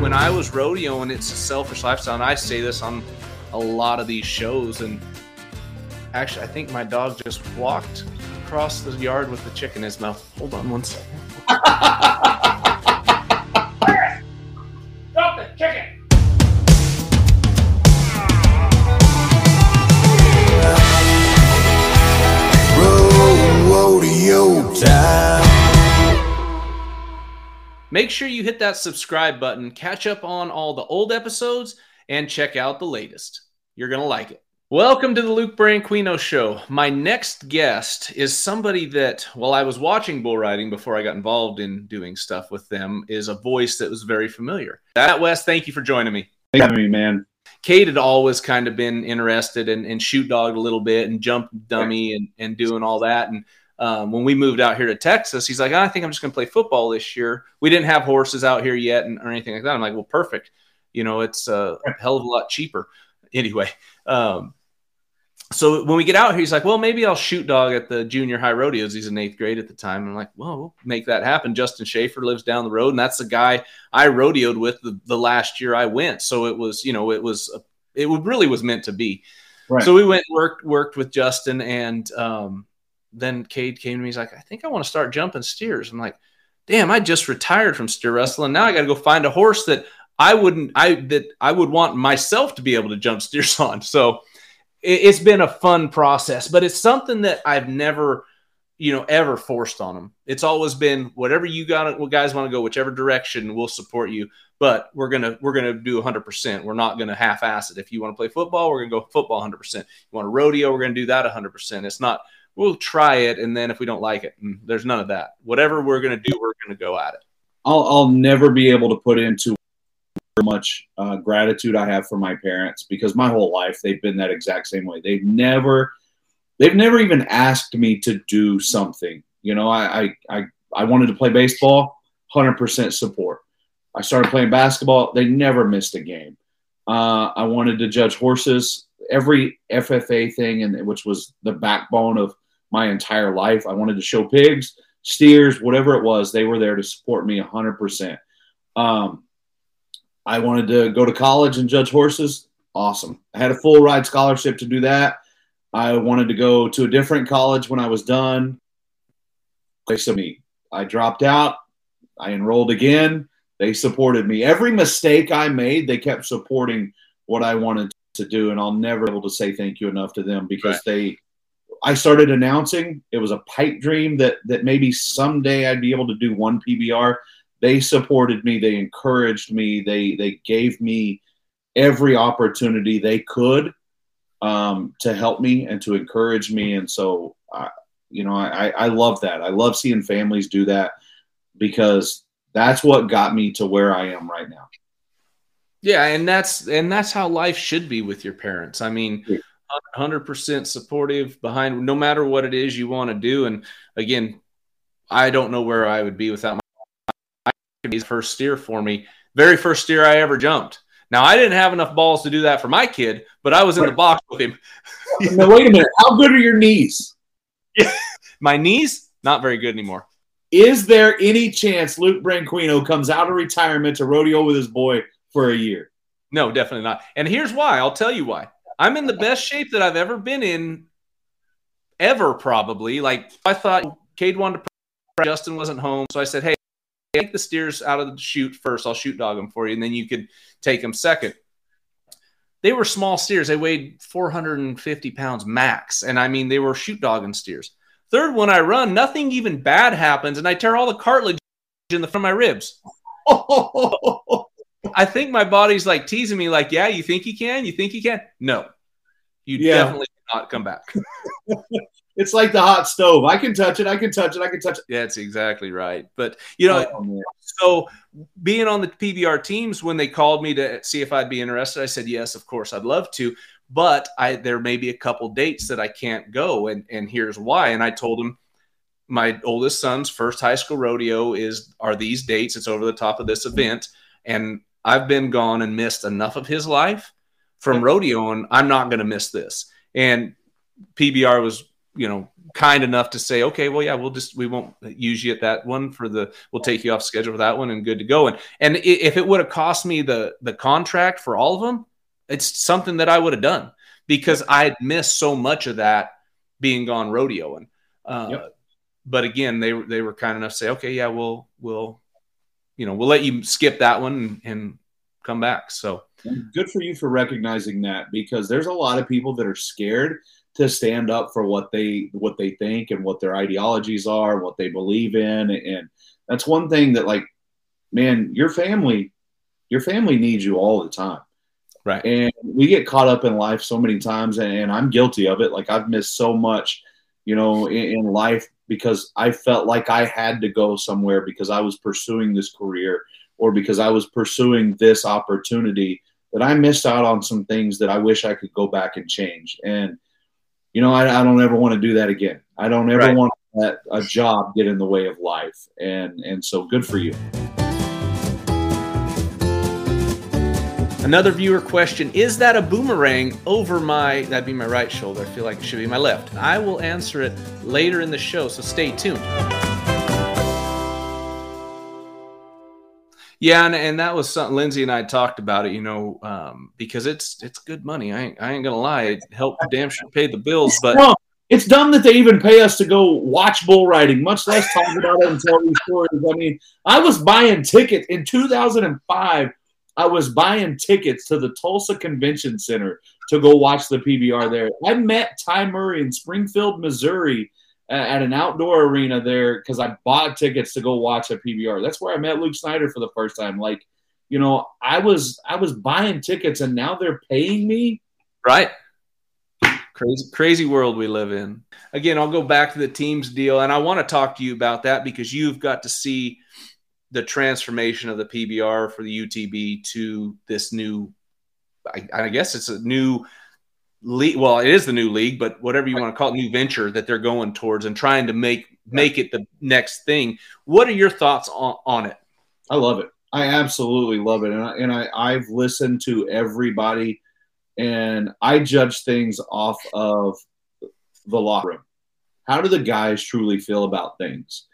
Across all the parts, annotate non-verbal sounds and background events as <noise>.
When I was rodeoing, it's a selfish lifestyle, and I say this on a lot of these shows. And actually, I think my dog just walked across the yard with the chicken in his mouth. Hold on one second. <laughs> Make sure you hit that subscribe button, catch up on all the old episodes, and check out the latest. You're going to like it. Welcome to the Luke Branquinho Show. My next guest is somebody that, while I was watching bull riding before I got involved in doing stuff with them, is a voice that was very familiar. Matt West, thank you for joining me. Thanks for having me, man. Kate had always kind of been interested in, in chute dog a little bit and jump dummy and, and doing all that. And um, when we moved out here to Texas, he's like, I think I'm just going to play football this year. We didn't have horses out here yet and, or anything like that. I'm like, well, perfect. You know, it's a hell of a lot cheaper. <laughs> Anyway, um, so when we get out here, he's like, well, maybe I'll chute dog at the junior high rodeos. He's in eighth grade at the time. I'm like, well, we'll make that happen. Justin Schaefer lives down the road, and that's the guy I rodeoed with the, the last year I went. So it was, you know, it was, it really was meant to be. Right. So we went worked worked with Justin, and um, then Cade came to me. He's like, I think I want to start jumping steers. I'm like, damn, I just retired from steer wrestling. Now I got to go find a horse that I wouldn't, I that I would want myself to be able to jump steers <laughs> on. So it, it's been a fun process, but it's something that I've never, you know, ever forced on them. It's always been whatever you got, uh, what guys want to go, whichever direction, we'll support you. But we're gonna we're gonna do 100. percent We're not gonna half-ass it. If you want to play football, we're gonna go football 100. percent You want a rodeo, we're gonna do that 100. percent It's not we'll try it, and then if we don't like it, mm, there's none of that. Whatever we're gonna do, we're gonna go at it. I'll, I'll never be able to put into much uh, gratitude I have for my parents because my whole life they've been that exact same way. They've never, they've never even asked me to do something. You know, I I I, I wanted to play baseball, hundred percent support. I started playing basketball. They never missed a game. Uh, I wanted to judge horses. Every FFA thing, and which was the backbone of my entire life. I wanted to show pigs, steers, whatever it was. They were there to support me 100%. Um, I wanted to go to college and judge horses. Awesome. I had a full ride scholarship to do that. I wanted to go to a different college when I was done. They said me. I dropped out. I enrolled again. They supported me. Every mistake I made, they kept supporting what I wanted to do, and I'll never be able to say thank you enough to them because Right. they. I started announcing. It was a pipe dream that that maybe someday I'd be able to do one PBR. They supported me. They encouraged me. They they gave me every opportunity they could um, to help me and to encourage me. And so, I, you know, I, I love that. I love seeing families do that because that's what got me to where I am right now. Yeah, and that's and that's how life should be with your parents. I mean, Yeah. hundred percent supportive behind no matter what it is you want to do. And again, I don't know where I would be without my I could be the first steer for me. Very first steer I ever jumped. Now I didn't have enough balls to do that for my kid, but I was in the box with him. <laughs> now, wait a minute. How good are your knees? <laughs> My knees not very good anymore. Is there any chance Luke Branquinho comes out of retirement to rodeo with his boy for a year? No, definitely not. And here's why. I'll tell you why. I'm in the best shape that I've ever been in, ever probably. Like I thought, Cade wanted to. Justin wasn't home, so I said, "Hey, take the steers out of the chute first. I'll chute dog them for you, and then you could take them second. They were small steers. They weighed 450 pounds max, and I mean they were chute dogging steers. Third one I run, nothing even bad happens, and I tear all the cartilage in the front of my ribs. <laughs> I think my body's like teasing me, like, yeah, you think you can? You think you can? No, you Yeah. definitely cannot come back. <laughs> it's like the hot stove. I can touch it. I can touch it. I can touch it. That's exactly right. But you know, Oh, so being on the PBR teams, when they called me to see if I'd be interested, I said yes, of course, I'd love to. But I there may be a couple dates that I can't go, and and here's why. And I told him my oldest son's first high school rodeo is are these dates. It's over the top of this event, and I've been gone and missed enough of his life from rodeoing. I'm not going to miss this. And PBR was you know, kind enough to say, okay, well, yeah, we'll just we won't use you at that one for the we'll take you off schedule for that one and good to go. And and if it would have cost me the the contract for all of them, it's something that I would have done because I had missed so much of that being gone rodeoing. Uh, yep. But again, they they were kind enough to say, okay, yeah, we'll we'll you know we'll let you skip that one and, and come back. So good for you for recognizing that because there's a lot of people that are scared to stand up for what they what they think and what their ideologies are, what they believe in, and that's one thing that like, man, your family, your family needs you all the time. Right. And we get caught up in life so many times, and I'm guilty of it. Like I've missed so much, you know, in, in life because I felt like I had to go somewhere because I was pursuing this career or because I was pursuing this opportunity that I missed out on some things that I wish I could go back and change. And, you know, I, I don't ever want to do that again. I don't ever right. want to let a job get in the way of life. And, and so good for you. Another viewer question Is that a boomerang over my, that'd be my right shoulder? I feel like it should be my left. I will answer it later in the show, so stay tuned. Yeah, and, and that was something Lindsay and I talked about it, you know, um, because it's it's good money. I ain't, I ain't gonna lie, it helped damn sure pay the bills. But it's dumb that they even pay us to go watch bull riding, much less talk about it and tell these stories. I mean, I was buying tickets in 2005. I was buying tickets to the Tulsa Convention Center to go watch the PBR there. I met Ty Murray in Springfield, Missouri at an outdoor arena there because I bought tickets to go watch a PBR. That's where I met Luke Snyder for the first time. Like, you know, I was I was buying tickets and now they're paying me. Right. Crazy, crazy world we live in. Again, I'll go back to the teams deal, and I want to talk to you about that because you've got to see the transformation of the PBR for the UTB to this new, I, I guess it's a new league. Well, it is the new league, but whatever you want to call it, new venture that they're going towards and trying to make make it the next thing. What are your thoughts on, on it? I love it. I absolutely love it, and I, and I I've listened to everybody, and I judge things off of the locker room. How do the guys truly feel about things?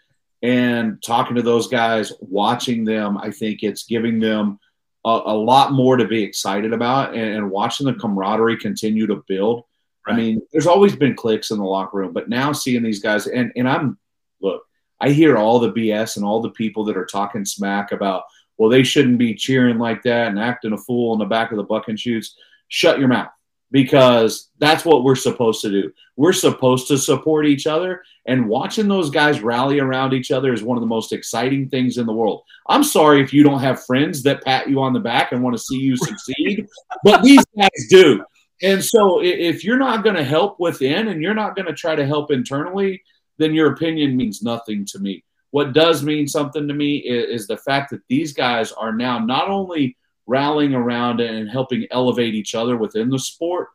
and talking to those guys, watching them, I think it's giving them a, a lot more to be excited about and, and, watching the camaraderie continue to build. Right. I mean, there's always been clicks in the locker room, but now seeing these guys, and, and I'm, look, I hear all the BS and all the people that are talking smack about, well, they shouldn't be cheering like that and acting a fool in the back of the bucking chutes. Shut your mouth because that's what we're supposed to do. We're supposed to support each other, and watching those guys rally around each other is one of the most exciting things in the world. I'm sorry if you don't have friends that pat you on the back and want to see you succeed, but these guys do. And so if you're not going to help within and you're not going to try to help internally, then your opinion means nothing to me. What does mean something to me is, the fact that these guys are now not only rallying around and helping elevate each other within the sport,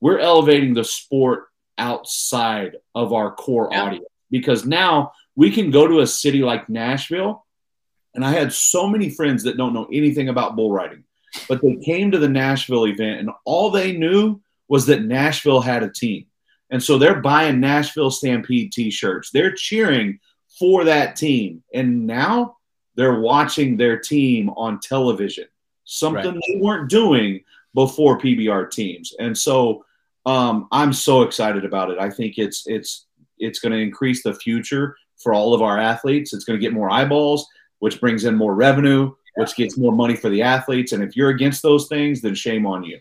we're elevating the sport outside of our core yeah. audience because now we can go to a city like Nashville. And I had so many friends that don't know anything about bull riding, but they came to the Nashville event and all they knew was that Nashville had a team. And so they're buying Nashville Stampede t shirts. They're cheering for that team. And now they're watching their team on television something right. they weren't doing before PBR teams. And so um, I'm so excited about it. I think it's it's it's going to increase the future for all of our athletes. It's going to get more eyeballs, which brings in more revenue, which gets more money for the athletes. And if you're against those things, then shame on you.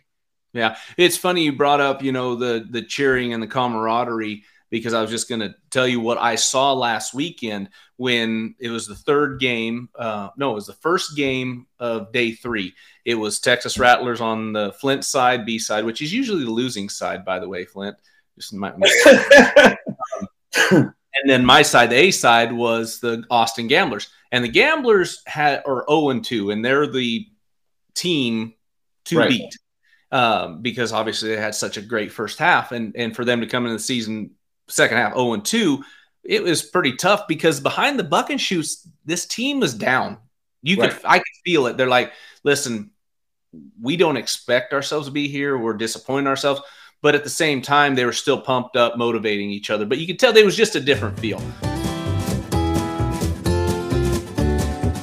Yeah, it's funny you brought up, you know, the the cheering and the camaraderie because I was just going to tell you what I saw last weekend when it was the third game. Uh, no, it was the first game of day three. It was Texas Rattlers on the Flint side, B side, which is usually the losing side, by the way, Flint. Just my, um, <laughs> and then my side, the A side, was the Austin Gamblers. And the Gamblers had are 0 and 2, and they're the team to right. beat. Um, because obviously they had such a great first half, and and for them to come into the season second half 0 and 2, it was pretty tough because behind the bucking chutes, this team was down. You right. could I could feel it. They're like, listen, we don't expect ourselves to be here. We're disappointing ourselves. but at the same time, they were still pumped up, motivating each other. But you could tell there was just a different feel.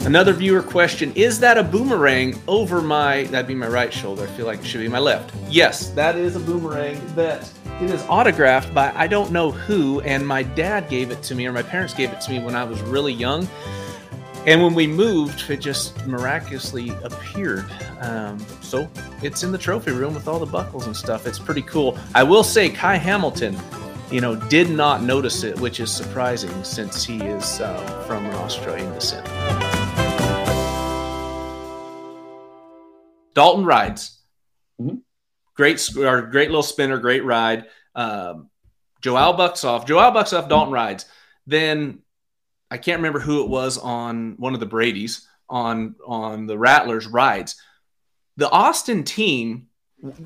Another viewer question Is that a boomerang over my, that'd be my right shoulder? I feel like it should be my left. Yes, that is a boomerang that it is autographed by I don't know who, and my dad gave it to me, or my parents gave it to me when I was really young. And when we moved, it just miraculously appeared. Um, so it's in the trophy room with all the buckles and stuff. It's pretty cool. I will say, Kai Hamilton, you know, did not notice it, which is surprising since he is uh, from an Australian descent. Dalton rides. Mhm. Great, or great little spinner, great ride. Um, Joel bucks off. Joel bucks off. Dalton rides. Then I can't remember who it was on one of the Brady's on on the Rattlers rides. The Austin team,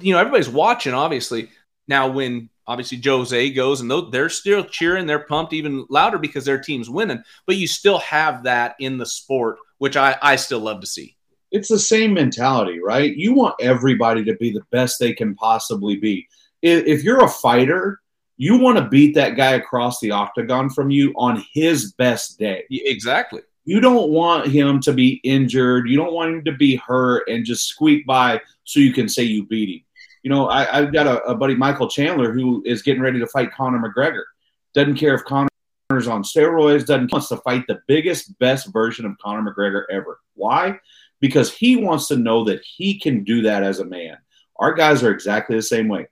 you know, everybody's watching. Obviously, now when obviously Jose goes and they're still cheering, they're pumped even louder because their team's winning. But you still have that in the sport, which I I still love to see. It's the same mentality, right? You want everybody to be the best they can possibly be. If, if you're a fighter, you want to beat that guy across the octagon from you on his best day. Exactly. You don't want him to be injured. You don't want him to be hurt and just squeak by so you can say you beat him. You know, I, I've got a, a buddy, Michael Chandler, who is getting ready to fight Conor McGregor. Doesn't care if Conor's on steroids, doesn't wants to fight the biggest, best version of Conor McGregor ever. Why? Because he wants to know that he can do that as a man. Our guys are exactly the same way.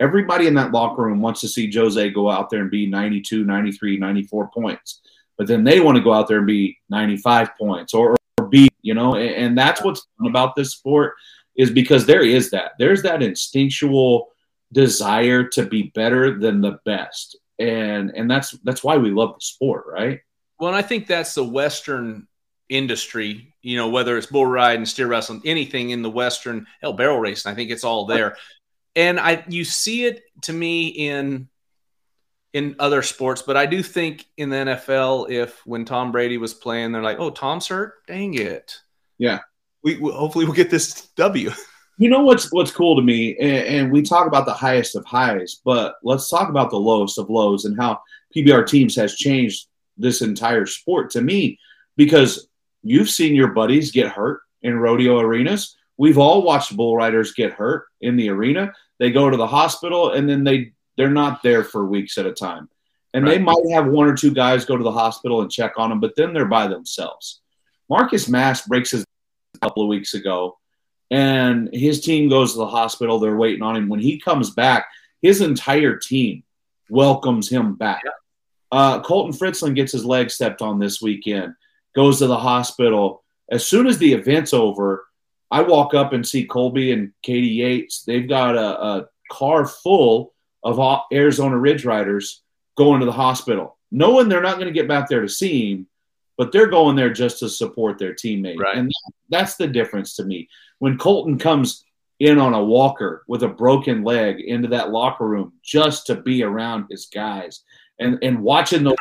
Everybody in that locker room wants to see Jose go out there and be 92, 93, 94 points. But then they want to go out there and be 95 points or, or be, you know, and, and that's what's fun about this sport is because there is that. There's that instinctual desire to be better than the best. And and that's that's why we love the sport, right? Well, and I think that's the Western industry, you know, whether it's bull riding, steer wrestling, anything in the Western, hell, barrel racing, I think it's all there. And I, you see it to me in, in other sports, but I do think in the NFL, if when Tom Brady was playing, they're like, "Oh, Tom's hurt. Dang it." Yeah. We, we hopefully we'll get this <laughs> W. You know what's what's cool to me, and, and we talk about the highest of highs, but let's talk about the lowest of lows and how PBR teams has changed this entire sport to me because you've seen your buddies get hurt in rodeo arenas. We've all watched bull riders get hurt in the arena. They go to the hospital and then they they're not there for weeks at a time. And they might have one or two guys go to the hospital and check on them, but then they're by themselves. Marcus Mast breaks his a couple of weeks ago, and his team goes to the hospital. They're waiting on him. When he comes back, his entire team welcomes him back. Uh, Colton Fritzlan gets his leg stepped on this weekend, goes to the hospital. As soon as the event's over, I walk up and see Colby and Katie Yates. They've got a, a car full of Arizona Ridge Riders going to the hospital, knowing they're not going to get back there to see him, but they're going there just to support their teammate. Right. And that's the difference to me. When Colton comes in on a walker with a broken leg into that locker room just to be around his guys and, and watching those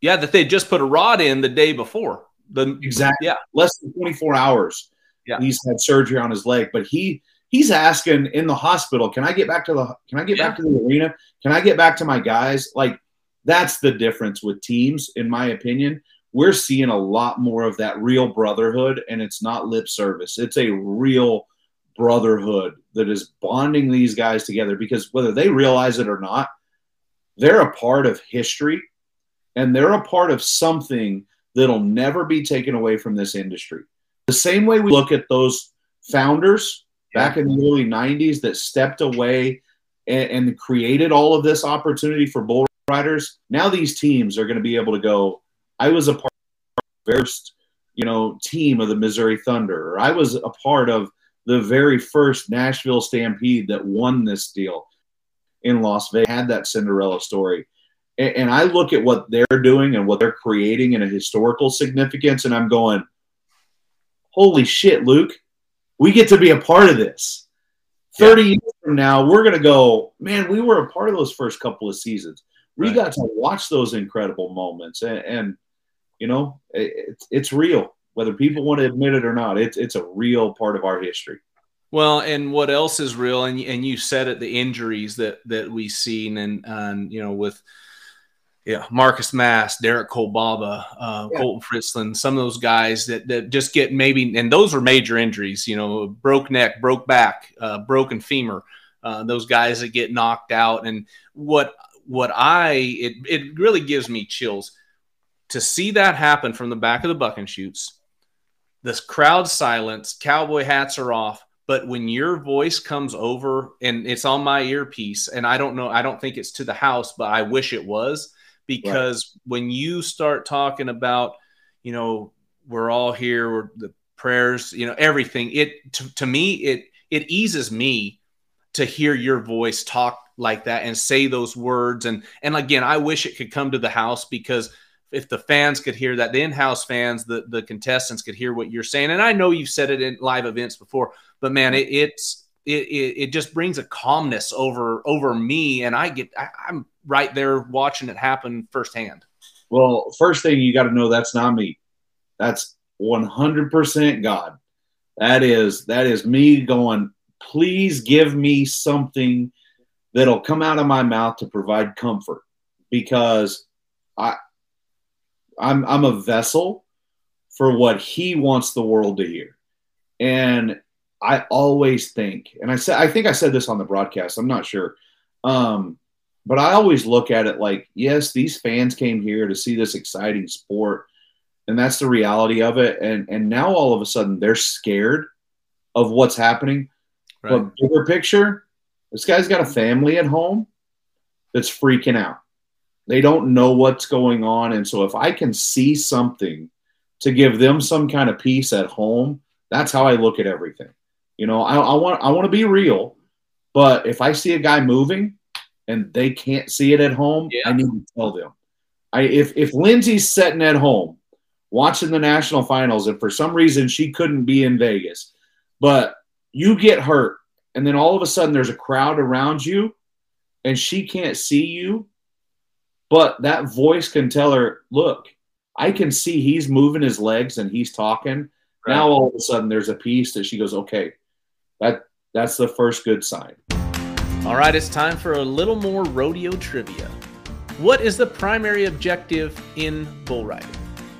Yeah, that they just put a rod in the day before. The Exactly. Yeah. less than 24 hours. Yeah. He's had surgery on his leg, but he he's asking in the hospital, "Can I get back to the can I get back to the arena? Can I get back to my guys?" Like that's the difference with teams in my opinion. We're seeing a lot more of that real brotherhood and it's not lip service. It's a real brotherhood that is bonding these guys together because whether they realize it or not, they're a part of history and they're a part of something that'll never be taken away from this industry. The same way we look at those founders back in the early 90s that stepped away and, and created all of this opportunity for bull riders, now these teams are going to be able to go, I was a part of the first, you know, team of the Missouri Thunder, or I was a part of the very first Nashville Stampede that won this deal in Las Vegas, had that Cinderella story and, and I look at what they're doing and what they're creating in a historical significance, and I'm going, holy shit, Luke, we get to be a part of this. 30 years from now, we're going to go, man, we were a part of those first couple of seasons. We Right. got to watch those incredible moments, and, and you know, it, it's it's real. Whether people want to admit it or not, it's it's a real part of our history. Well, and what else is real? And and you said it, the injuries that that we've seen, and and you know with yeah, Marcus Mast, Derek Kolbaba, uh, yeah. Colton Fritzlan, some of those guys that, that just get maybe, and those are major injuries, you know, broke neck, broke back, uh, broken femur, uh, those guys that get knocked out. And what, what I, it, it really gives me chills to see that happen from the back of the bucking chutes. This crowd silence, cowboy hats are off. But when your voice comes over and it's on my earpiece, and I don't know, I don't think it's to the house, but I wish it was because right. when you start talking about, you know, we're all here, the prayers, you know, everything, it to, to me, it it eases me to hear your voice talk like that and say those words. And and again, I wish it could come to the house because if the fans could hear that, the in-house fans, the the contestants could hear what you're saying. And I know you've said it in live events before, but man, it, it's it, it, it just brings a calmness over over me, and I get I, I'm right there watching it happen firsthand. Well, first thing you got to know that's not me. That's 100% God. That is that is me going, please give me something that'll come out of my mouth to provide comfort because I I'm I'm a vessel for what he wants the world to hear. And I always think, and I said I think I said this on the broadcast, I'm not sure. Um, but I always look at it like, yes, these fans came here to see this exciting sport, and that's the reality of it. And and now all of a sudden they're scared of what's happening. Right. But bigger picture, this guy's got a family at home that's freaking out. They don't know what's going on, and so if I can see something to give them some kind of peace at home, that's how I look at everything. You know, I, I want I want to be real, but if I see a guy moving and they can't see it at home, yeah. I need to tell them. I if if Lindsay's sitting at home watching the national finals and for some reason she couldn't be in Vegas, but you get hurt and then all of a sudden there's a crowd around you and she can't see you, but that voice can tell her, "Look, I can see he's moving his legs and he's talking." Right. Now all of a sudden there's a peace that she goes, "Okay, that that's the first good sign." All right, it's time for a little more rodeo trivia. What is the primary objective in bull riding?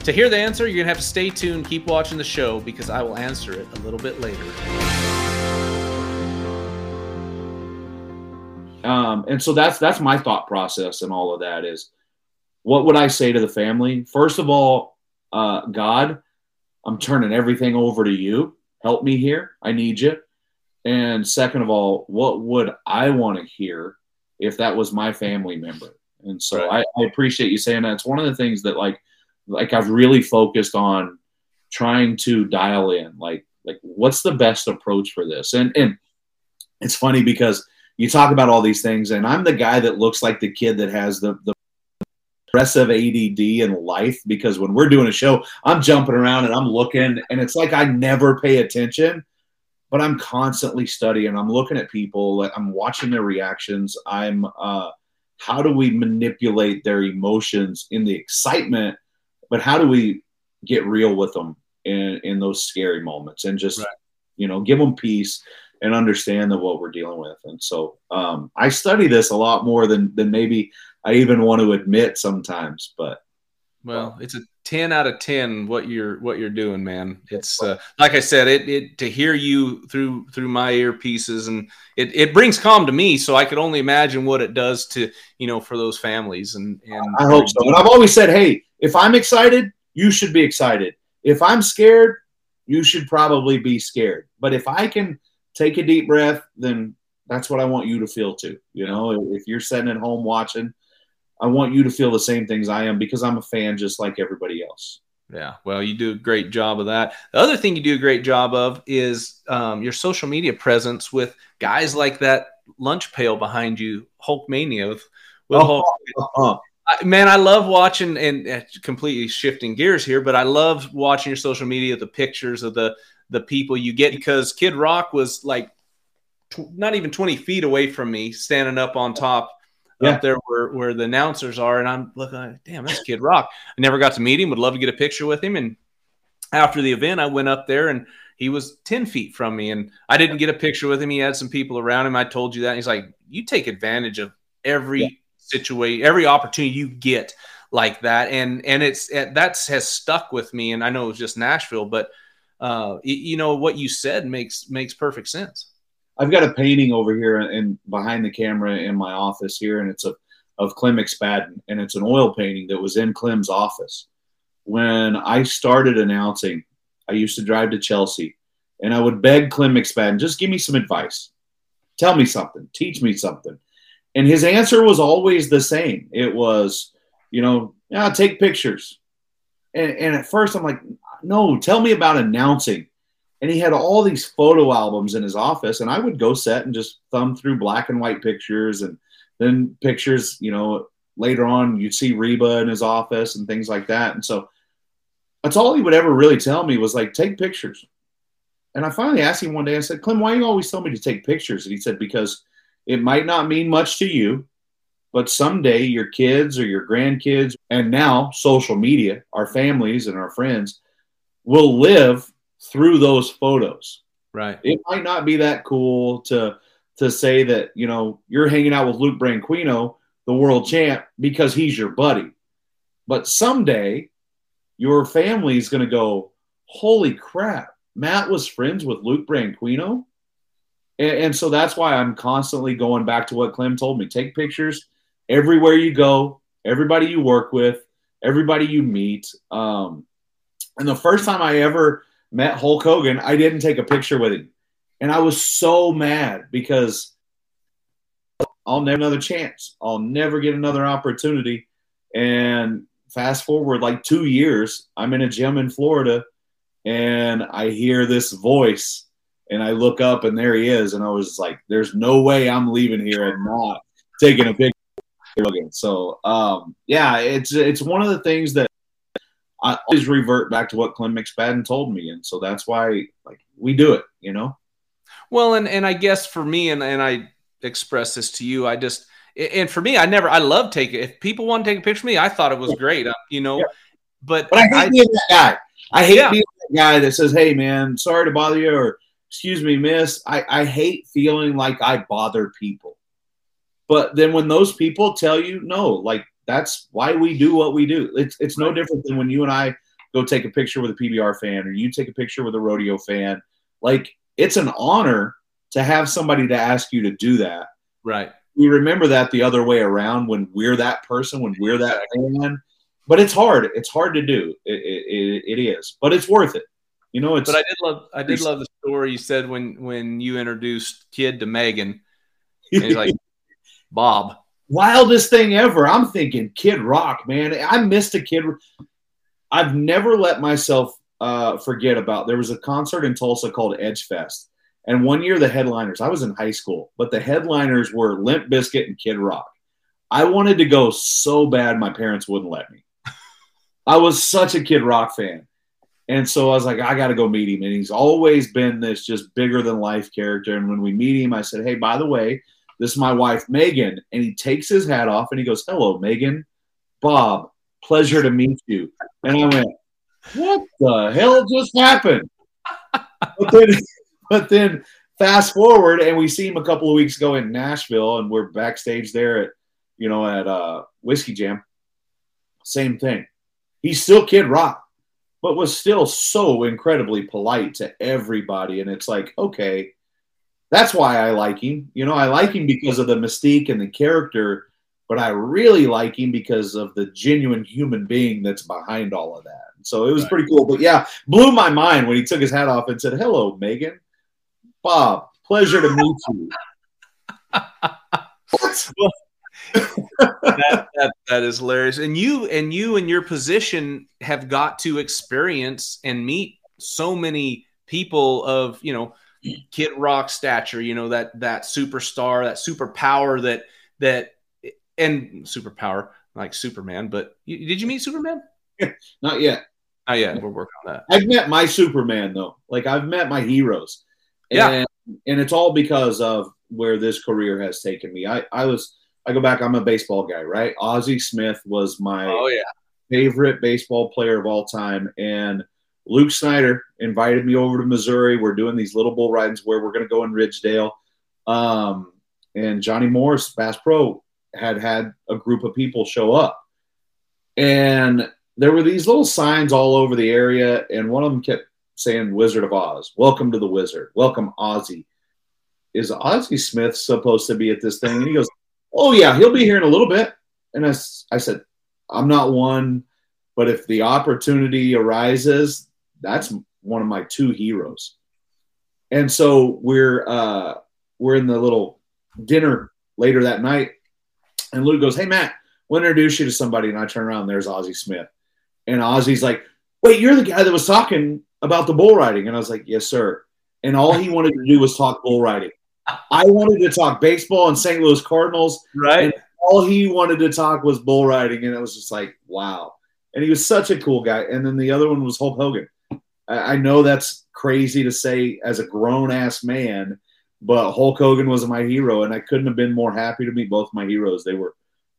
To hear the answer, you're going to have to stay tuned, keep watching the show because I will answer it a little bit later. Um, and so that's that's my thought process and all of that is what would I say to the family? First of all, uh, God, I'm turning everything over to you. Help me here. I need you. And second of all, what would I want to hear if that was my family member? And so right. I, I, appreciate you saying that. It's one of the things that like like I've really focused on trying to dial in like like what's the best approach for this? And and it's funny because you talk about all these things and I'm the guy that looks like the kid that has the the aggressive ADD in life because when we're doing a show, I'm jumping around and I'm looking and it's like I never pay attention but I'm constantly studying. I'm looking at people. I'm watching their reactions. I'm uh, how do we manipulate their emotions in the excitement, but how do we get real with them in in those scary moments and just right. you know give them peace and understand that what we're dealing with. And so um, I study this a lot more than than maybe I even want to admit sometimes. But well, it's a 10 out of 10 what you're what you're doing man. It's uh, like i said it, it to hear you through through my earpieces and it, it brings calm to me so i could only imagine what it does to you know for those families and and i hope so. And i've always said hey if i'm excited you should be excited. If i'm scared you should probably be scared. But if i can take a deep breath then that's what i want you to feel too you know? If you're sitting at home watching I want you to feel the same things I am because I'm a fan just like everybody else. Yeah, well, you do a great job of that. The other thing you do a great job of is um, your social media presence with guys like that lunch pail behind you, Hulkamania with, with oh, Hulk. Uh-huh. man, I love watching and uh, completely shifting gears here, but I love watching your social media, the pictures of the the people you get because Kid Rock was like tw- not even 20 feet away from me, standing up on top yeah. up there where, where the announcers are. And I'm looking, like, damn, that's Kid Rock. I never got to meet him. Would love to get a picture with him. And after the event, I went up there and he was 10 feet from me and I didn't get a picture with him. He had some people around him. I told you that. he's like, you take advantage of every yeah. situation, every opportunity you get like that. And, and it's, that's has stuck with me. And I know it was just Nashville, but uh, you know, what you said makes, makes perfect sense. I've got a painting over here and behind the camera in my office here. And it's a, of Clem McSpadden and it's an oil painting that was in Clem's office. When I started announcing I used to drive to Chelsea and I would beg Clem McSpadden, just give me some advice. Tell me something. Teach me something. And his answer was always the same. It was, you know, yeah, take pictures. And, and at first I'm like, no, tell me about announcing. And he had all these photo albums in his office, and I would go set and just thumb through black and white pictures, and then pictures. You know, later on you'd see Reba in his office and things like that. And so that's all he would ever really tell me was like, take pictures. And I finally asked him one day, I said, Clem, why you always tell me to take pictures? And he said, because it might not mean much to you, but someday your kids or your grandkids, and now social media, our families and our friends, will live through those photos. Right. It might not be that cool to to say that, you know, you're hanging out with Luke Branquinho, the world champ, because he's your buddy. But someday your family is going to go, holy crap, Matt was friends with Luke Branquinho. And, and, so that's why I'm constantly going back to what Clem told me. Take pictures everywhere you go, everybody you work with, everybody you meet. Um, and the first time I ever met Hulk Hogan, I didn't take a picture with him. And I was so mad because I'll never another chance. I'll never get another opportunity. And fast forward like two years, I'm in a gym in Florida and I hear this voice and I look up and there he is. And I was like, there's no way I'm leaving here and not taking a picture. So, um, yeah, it's, it's one of the things that I always revert back to what Clem McSpadden told me. And so that's why like we do it, you know? Well, and, and I guess for me, and, and I express this to you, I just, and for me, I never, I love taking. If people want to take a picture of me, I thought it was great. Uh, you know, yeah. but but I hate I, being that guy. I hate yeah. being that guy that says, "Hey, man, sorry to bother you," or "Excuse me, miss." I I hate feeling like I bother people. But then when those people tell you, no, like that's why we do what we do. It's it's no different than when you and I go take a picture with a PBR fan, or you take a picture with a rodeo fan. Like it's an honor to have somebody to ask you to do that. Right we remember that the other way around when we're that person, when we're that fan. But it's hard. It's hard to do. It, it, it is, but it's worth it. You know, it's. But I did love. I did love the story you said when when you introduced Kid to Megan. <laughs> And he's like, Bob. Wildest thing ever. I'm thinking Kid Rock, man. I missed a Kid. I've never let myself uh, forget about. There was a concert in Tulsa called Edge Fest and one year, the headliners, I was in high school, but the headliners were Limp Bizkit and Kid Rock. I wanted to go so bad, my parents wouldn't let me. I was such a Kid Rock fan. And so I was like, I got to go meet him. And he's always been this just bigger than life character. And when we meet him, I said, Hey, by the way, this is my wife, Megan. And he takes his hat off and he goes, Hello, Megan. Bob, pleasure to meet you. And I went, What the hell just happened? But then <laughs> but then fast forward and we see him a couple of weeks ago in Nashville and we're backstage there at, you know, at uh, Whiskey Jam. Same thing. He's still Kid Rock, but was still so incredibly polite to everybody. And it's like, okay, that's why I like him. You know, I like him because of the mystique and the character, but I really like him because of the genuine human being that's behind all of that. So it was right. pretty cool. But yeah, blew my mind when he took his hat off and said, Hello, Megan. Bob, pleasure to meet you. <laughs> that, that, that is hilarious. And you and you and your position have got to experience and meet so many people of you know Kid Rock stature. You know that that superstar, that superpower, that that and superpower like Superman. But you, did you meet Superman? <laughs> Not yet. Not yet. We're working on that. I've met my Superman though. Like I've met my heroes. Yeah. And, and it's all because of where this career has taken me. I, I was, I go back, I'm a baseball guy, right? Ozzie Smith was my oh, yeah. favorite baseball player of all time. And Luke Snyder invited me over to Missouri. We're doing these little bull ridings where we're going to go in Ridgedale. Um, and Johnny Morris, Bass Pro, had had a group of people show up. And there were these little signs all over the area, and one of them kept saying Wizard of Oz. Welcome to the Wizard. Welcome, Ozzie. Is Ozzie Smith supposed to be at this thing? And he goes, Oh, yeah, he'll be here in a little bit. And I, I said, I'm not one, but if the opportunity arises, that's one of my two heroes. And so we're uh, we're in the little dinner later that night, and Lou goes, "Hey Matt, want to introduce you to somebody?" And I turn around, there's Ozzie Smith, and Ozzie's like, "Wait, you're the guy that was talking about the bull riding?" And I was like, "Yes, sir." And all he wanted to do was talk bull riding. I wanted to talk baseball and St. Louis Cardinals, Right. and all he wanted to talk was bull riding, and it was just like, wow. And he was such a cool guy. And then the other one was Hulk Hogan. I, know that's crazy to say as a grown ass man, but Hulk Hogan was my hero, and I couldn't have been more happy to meet both my heroes. They were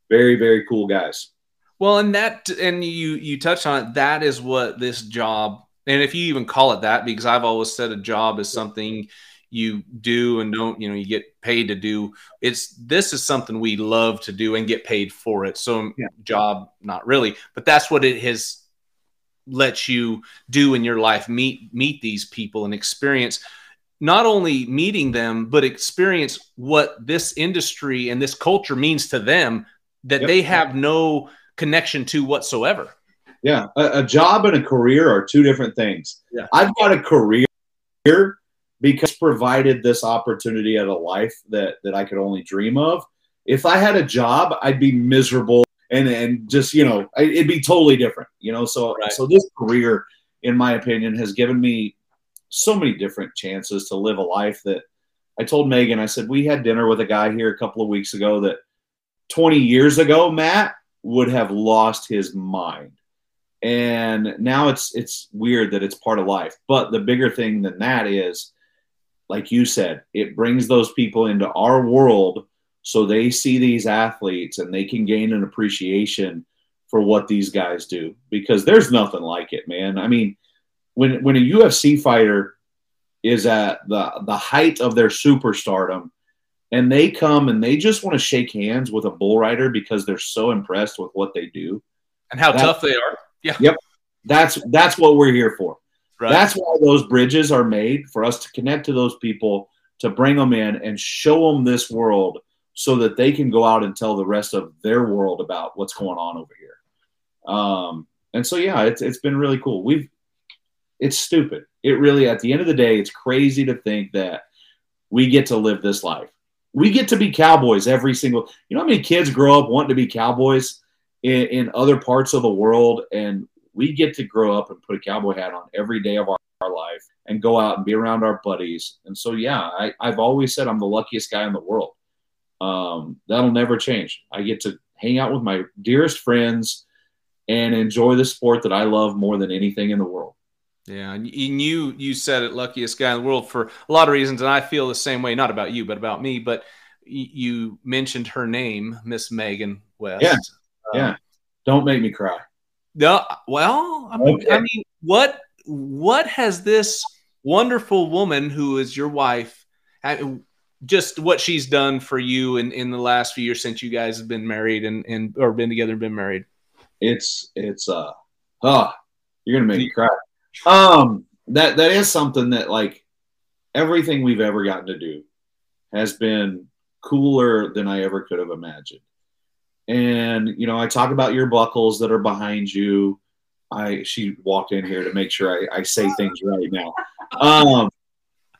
very, very cool guys. Well, and that, and you you touched on it. That is what this job, and if you even call it that, because I've always said a job is something you do and don't, you know, you get paid to do. It's this is something we love to do and get paid for it. So Yeah. job, not really, but that's what it has let you do in your life. Meet meet these people and experience not only meeting them, but experience what this industry and this culture means to them that Yep. they have no connection to whatsoever. Yeah, a, a job and a career are two different things. Yeah. I've got a career here because provided this opportunity at a life that that I could only dream of. If I had a job, I'd be miserable and and just you know I- it'd be totally different. You know, so Right. so this career, in my opinion, has given me so many different chances to live a life that I told Megan. I said we had dinner with a guy here a couple of weeks ago that 20 years ago, Matt would have lost his mind and now it's it's weird that it's part of life but the bigger thing than that is like you said it brings those people into our world so they see these athletes and they can gain an appreciation for what these guys do because there's nothing like it man i mean when when a UFC fighter is at the the height of their superstardom and they come and they just want to shake hands with a bull rider because they're so impressed with what they do And how tough they are. Yeah. Yep. That's that's what we're here for Right. that's why those bridges are made for us to connect to those people to bring them in and show them this world so that they can go out and tell the rest of their world about what's going on over here. Um, and so yeah it's, it's been really cool. We've it's stupid. It really at the end of the day it's crazy to think that we get to live this life. We get to be cowboys every single you know how many kids grow up wanting to be cowboys in, in other parts of the world? And we get to grow up and put a cowboy hat on every day of our, our life and go out and be around our buddies. And so, yeah, I, I've always said I'm the luckiest guy in the world. Um, that'll never change. I get to hang out with my dearest friends and enjoy the sport that I love more than anything in the world. Yeah, and you you said it, luckiest guy in the world for a lot of reasons, and I feel the same way. Not about you, but about me. But you mentioned her name, Miss Megan West. Yeah, Um, yeah. Don't make me cry. No, well, I mean, Okay. I mean, what what has this wonderful woman who is your wife, just what she's done for you in, in the last few years since you guys have been married and, and or been together and been married? It's it's uh oh, you're gonna make me cry. Um that that is something that like everything we've ever gotten to do has been cooler than I ever could have imagined. And you know, I talk about your buckles that are behind you. I she walked in here to make sure I, I say things right now. Um,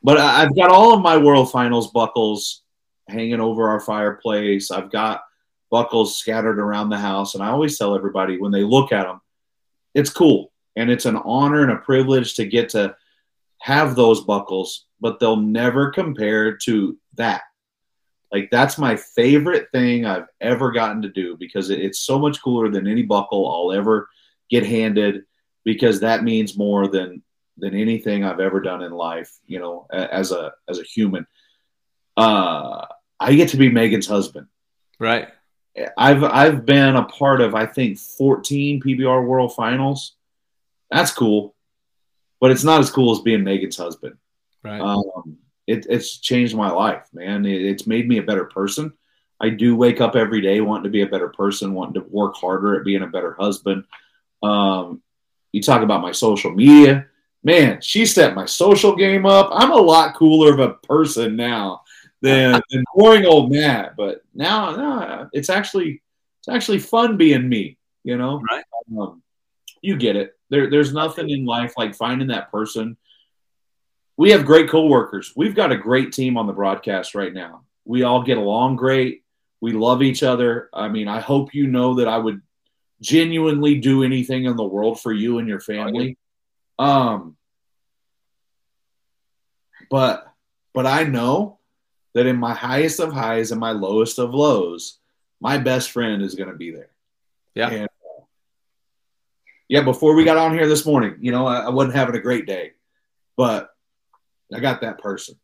but I've got all of my World Finals buckles hanging over our fireplace. I've got buckles scattered around the house, and I always tell everybody when they look at them, it's cool and it's an honor and a privilege to get to have those buckles, but they'll never compare to that. Like that's my favorite thing I've ever gotten to do because it's so much cooler than any buckle I'll ever get handed because that means more than than anything I've ever done in life, you know, as a as a human. Uh I get to be Megan's husband. Right. I've I've been a part of I think 14 PBR World Finals. That's cool. but it's not as cool as being Megan's husband. Right. Um, it, it's changed my life, man. It, it's made me a better person. I do wake up every day wanting to be a better person, wanting to work harder at being a better husband. Um, you talk about my social media, man. She set my social game up. I'm a lot cooler of a person now than, <laughs> than boring old Matt. But now, no, it's actually it's actually fun being me. You know, Right. Um, you get it. There, there's nothing in life like finding that person. We have great coworkers. We've got a great team on the broadcast right now. We all get along great. We love each other. I mean, I hope you know that I would genuinely do anything in the world for you and your family. Um, but but I know that in my highest of highs and my lowest of lows, my best friend is going to be there. Yeah. And, uh, yeah. Before we got on here this morning, you know, I, I wasn't having a great day, but I got that person.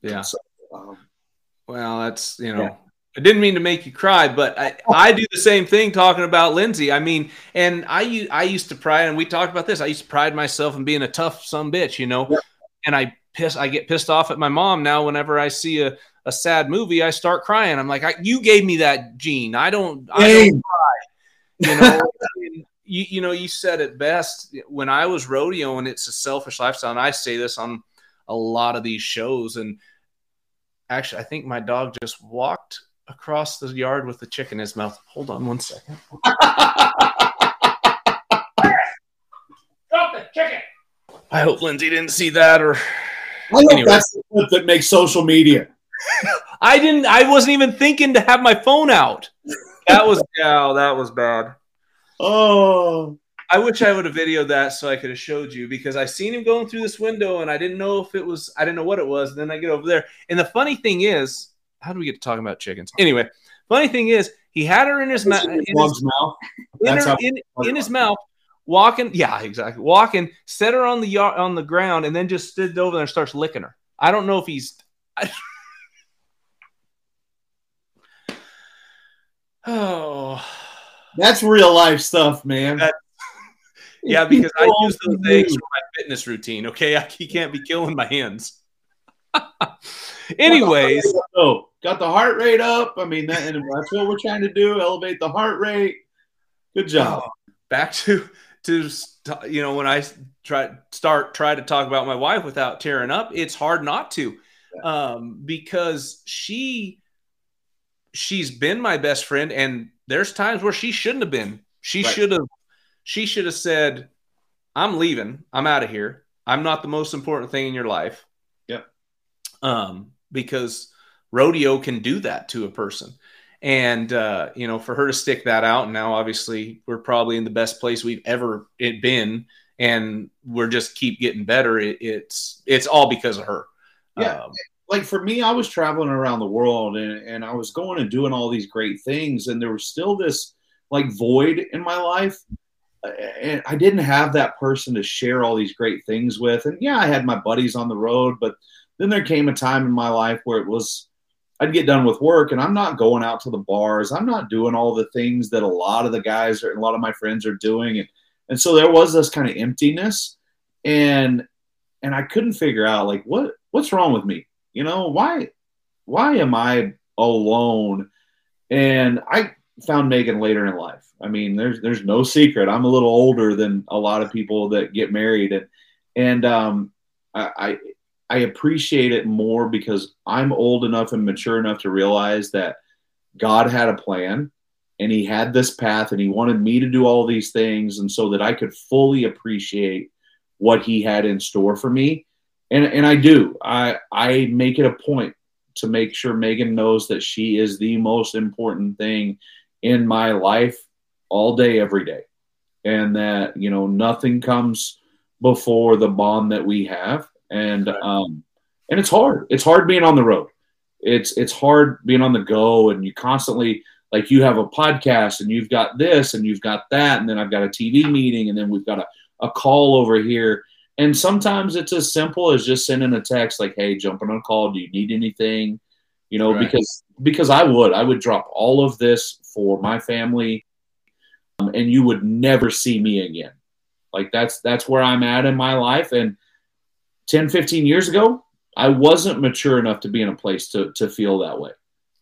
Yeah. So, um, Well, that's you know. Yeah. I didn't mean to make you cry, but I, oh. I do the same thing talking about Lindsay. I mean, and I I used to pride, and we talked about this. I used to pride myself in being a tough some bitch, you know. Yeah. And I piss, I get pissed off at my mom now. Whenever I see a, a sad movie, I start crying. I'm like, I, you gave me that gene. I don't. I don't Dang. you know you, you know you said it best when i was rodeoing it's a selfish lifestyle and i say this on a lot of these shows and actually i think my dog just walked across the yard with the chicken in his mouth hold on one second drop the chicken i hope lindsay didn't see that or I hope Anyway. that's the clip that makes social media. <laughs> i didn't i wasn't even thinking to have my phone out that was yeah that was bad Oh, I wish I would have videoed that so I could have showed you because I seen him going through this window and I didn't know if it was I didn't know what it was. And then I get over there. And the funny thing is, how do we get to talking about chickens? Anyway, funny thing is, he had her in his mouth in his, mouth. in, her- in, in his mouth, walking. Yeah, exactly. Walking, set her on the yard on the ground, and then just stood over there and starts licking her. I don't know if he's. <laughs> oh. That's real life stuff, man. That- <laughs> Yeah, because I use those things for my fitness routine. Okay, I, he can't be killing my hands. <laughs> Anyways, Oh, got the heart rate up. I mean, that, and that's what we're trying to do. Elevate the heart rate. Good job. back to to you know when I try start try to talk about my wife without tearing up, it's hard not to, um, because she she's been my best friend, and there's times where she shouldn't have been. She Right. should have she should have said, "I'm leaving. I'm out of here. I'm not the most important thing in your life." Yep. Um, because rodeo can do that to a person and uh, you know for her to stick that out and now obviously we're probably in the best place we've ever been and we're just keep getting better it, it's it's all because of her Yeah. Um, like for me, I was traveling around the world and, and I was going and doing all these great things, and there was still this like void in my life. Uh, And I didn't have that person to share all these great things with. And yeah, I had my buddies on the road, but then there came a time in my life where it was I'd get done with work and I'm not going out to the bars. I'm not doing all the things that a lot of the guys or a lot of my friends are doing. And and so there was this kind of emptiness and and I couldn't figure out like what what's wrong with me? You know, why why am I alone? And I found Megan later in life. I mean, there's there's no secret. I'm a little older than a lot of people that get married, and and um, I, I I appreciate it more because I'm old enough and mature enough to realize that God had a plan, and He had this path, and He wanted me to do all these things, and so that I could fully appreciate what He had in store for me, and and I do. I I make it a point to make sure Megan knows that she is the most important thing in my life all day, every day. And that, you know, nothing comes before the bond that we have. And um and it's hard. It's hard being on the road. It's it's hard being on the go and you constantly like you have a podcast and you've got this and you've got that and then I've got a TV meeting and then we've got a, a call over here. And sometimes it's as simple as just sending a text like, "Hey, jumping on a call. Do you need anything?" You know, Right. because because I would, I would drop all of this for my family, um, and you would never see me again. Like that's that's where I'm at in my life, and 10, 15 years ago, I wasn't mature enough to be in a place to to feel that way.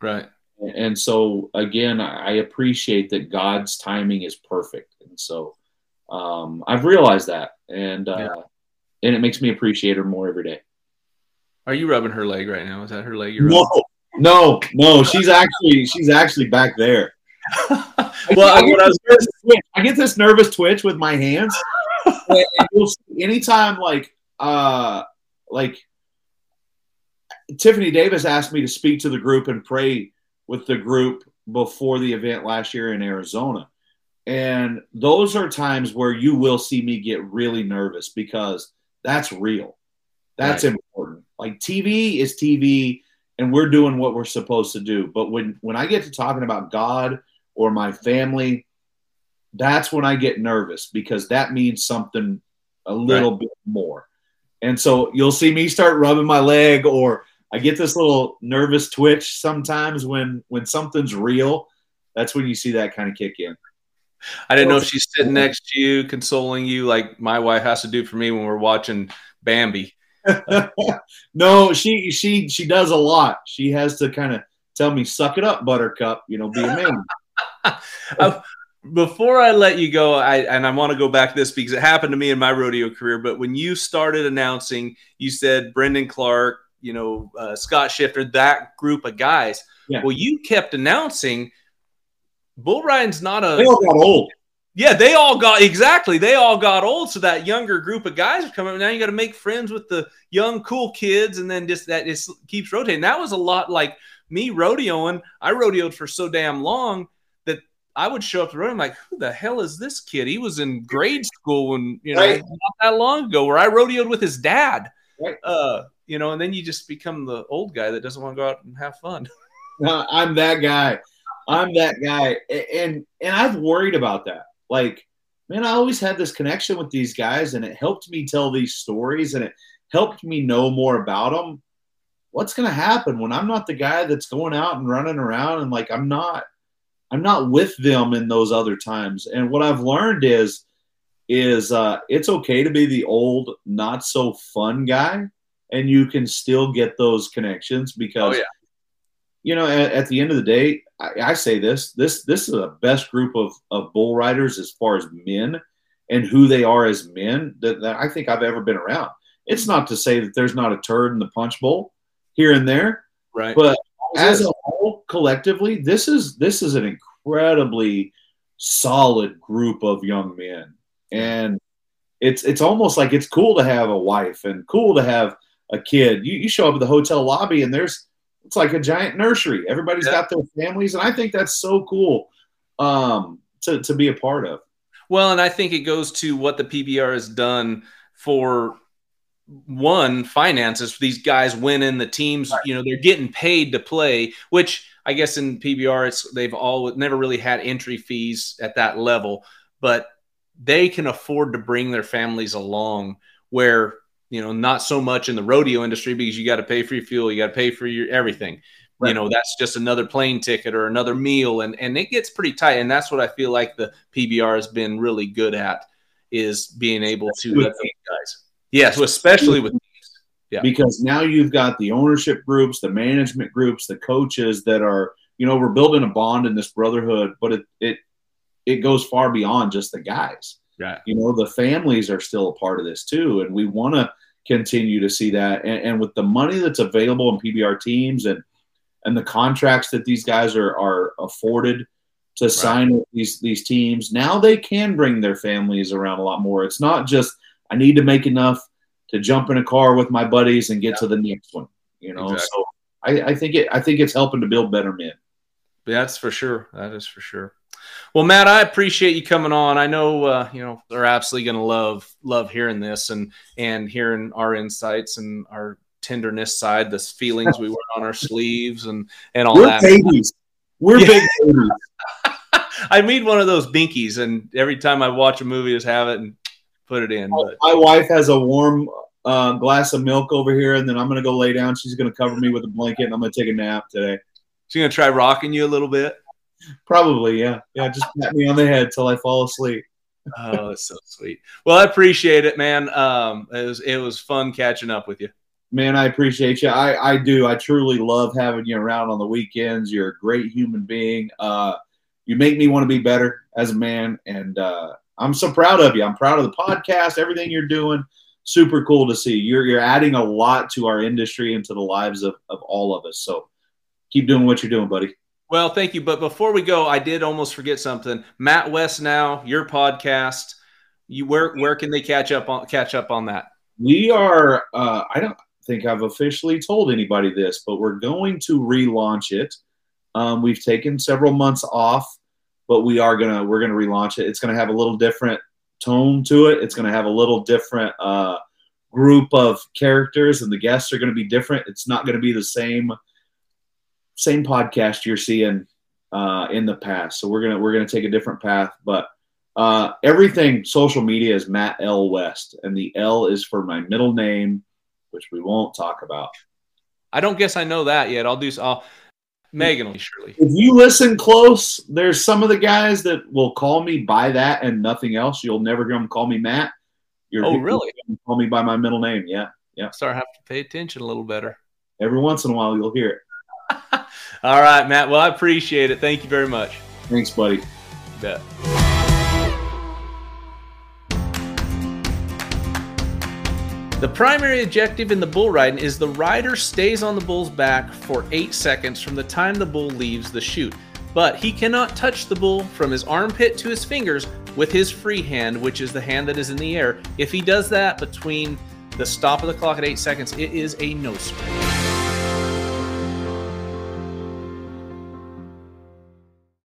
Right. And so again, I appreciate that God's timing is perfect. And so um, I've realized that, and uh, Yeah. and it makes me appreciate her more every day. Are you rubbing her leg right now? Is that her leg you're No, no, no. She's actually she's actually back there. <laughs> well, I get, I was this nervous twitch. I get this nervous twitch with my hands. <laughs> and see anytime like uh like Tiffany Davis asked me to speak to the group and pray with the group before the event last year in Arizona. And those are times where you will see me get really nervous because that's real. That's Right. important. Like TV is TV and we're doing what we're supposed to do. But when when I get to talking about God or my family, that's when I get nervous because that means something a little bit more. And so you'll see me start rubbing my leg or I get this little nervous twitch sometimes when when something's real. That's when you see that kind of kick in. I didn't know if she's sitting next to you, consoling you, like my wife has to do for me when we're watching Bambi. <laughs> no, she she she does a lot. She has to kind of tell me, "Suck it up, Buttercup." You know, be a man. <laughs> Uh, Before I let you go, I and I want to go back to this because it happened to me in my rodeo career. But when you started announcing, you said Brendan Clark, you know, uh, Scott Schiffner, that group of guys. Yeah. Well, you kept announcing bull riding's not a they all got old. Yeah, they all got exactly. They all got old, so that younger group of guys are coming. Now you got to make friends with the young, cool kids, and then just that just keeps rotating. That was a lot like me rodeoing. I rodeoed for so damn long I would show up to the rodeo. I'm like, who the hell is this kid? He was in grade school when you know Right. not that long ago, where I rodeoed with his dad. Right. Uh, you know, and then you just become the old guy that doesn't want to go out and have fun. <laughs> No, I'm that guy. I'm that guy, and and I've worried about that. Like, man, I always had this connection with these guys, and it helped me tell these stories, and it helped me know more about them. What's going to happen when I'm not the guy that's going out and running around, and like I'm not, I'm not with them in those other times. And what I've learned is, is uh, it's okay to be the old, not so fun guy, and you can still get those connections because Oh, yeah. you know, at, at the end of the day, I, I say this: this this is the best group of of bull riders as far as men and who they are as men that, that I think I've ever been around. It's not to say that there's not a turd in the punch bowl here and there, Right. but as a whole, collectively, this is this is an incredibly solid group of young men, and it's it's almost like it's cool to have a wife and cool to have a kid. You, you show up at the hotel lobby and there's it's like a giant nursery. Everybody's Yeah. got their families, and I think that's so cool um, to to be a part of. Well, and I think it goes to what the PBR has done for one finances. These guys win in the teams. You know, they're getting paid to play, which I guess in PBR it's they've all never really had entry fees at that level, but they can afford to bring their families along. Where you know, not so much in the rodeo industry because you got to pay for your fuel, you got to pay for your everything. You know, that's just another plane ticket or another meal, and and it gets pretty tight. And that's what I feel like the PBR has been really good at is being able to let those guys. Yes, especially with <laughs> Yeah. because now you've got the ownership groups, the management groups, the coaches that are you know we're building a bond in this brotherhood, but it it it goes far beyond just the guys. Right. You know, the families are still a part of this too, and we want to continue to see that. And, and with the money that's available in PBR teams and and the contracts that these guys are are afforded to sign with these these teams, now they can bring their families around a lot more. It's not just I need to make enough to jump in a car with my buddies and get to the next one. You know, Exactly. so I, I think it I think it's helping to build better men. That's for sure. That is for sure. Well, Matt, I appreciate you coming on. I know uh, you know they're absolutely going to love love hearing this and and hearing our insights and our tenderness side, the feelings we wear on our sleeves and and all that. We're that. babies. We're Yeah. big babies. <laughs> I need one of those binkies, and every time I watch a movie, just have it and put it in. But My wife has a warm uh, glass of milk over here, and then I'm gonna go lay down. She's gonna cover me with a blanket, and I'm gonna take a nap today. she's gonna try rocking you a little bit. Probably, yeah, yeah. Just pat me on the head till I fall asleep. oh, that's so sweet. Well, I appreciate it, man. Um, it was it was fun catching up with you. Man, I appreciate you. I, I do. I truly love having you around on the weekends. You're a great human being. Uh, you make me want to be better as a man, and uh, I'm so proud of you. I'm proud of the podcast, everything you're doing. Super cool to see. You're you're adding a lot to our industry and to the lives of, of all of us. So keep doing what you're doing, buddy. Well, thank you. But before we go, I did almost forget something. Matt West now, your podcast. You where where can they catch up on catch up on that? We are uh, I don't think I've officially told anybody this, but we're going to relaunch it. Um, we've taken several months off, but we are gonna we're gonna relaunch it. It's gonna have a little different tone to it. It's gonna have a little different uh, group of characters, and the guests are gonna be different. It's not gonna be the same same podcast you're seeing uh, in the past. So we're gonna we're gonna take a different path, but uh, everything social media is Matt L West, and the L is for my middle name, which we won't talk about. I don't guess I know that yet. I'll do. I'll Megan will surely. If you listen close, there's some of the guys that will call me by that and nothing else. You'll never hear them call me Matt. You're, oh, really? Call me by my middle name. Yeah, yeah. Start having to pay attention a little better. Every once in a while, you'll hear it. <laughs> All right, Matt. Well, I appreciate it. Thank you very much. Thanks, buddy. You bet. The primary objective in the bull riding is the rider stays on the bull's back for eight seconds from the time the bull leaves the chute. But he cannot touch the bull from his armpit to his fingers with his free hand, which is the hand that is in the air. If he does that between the stop of the clock at eight seconds, it is a no score.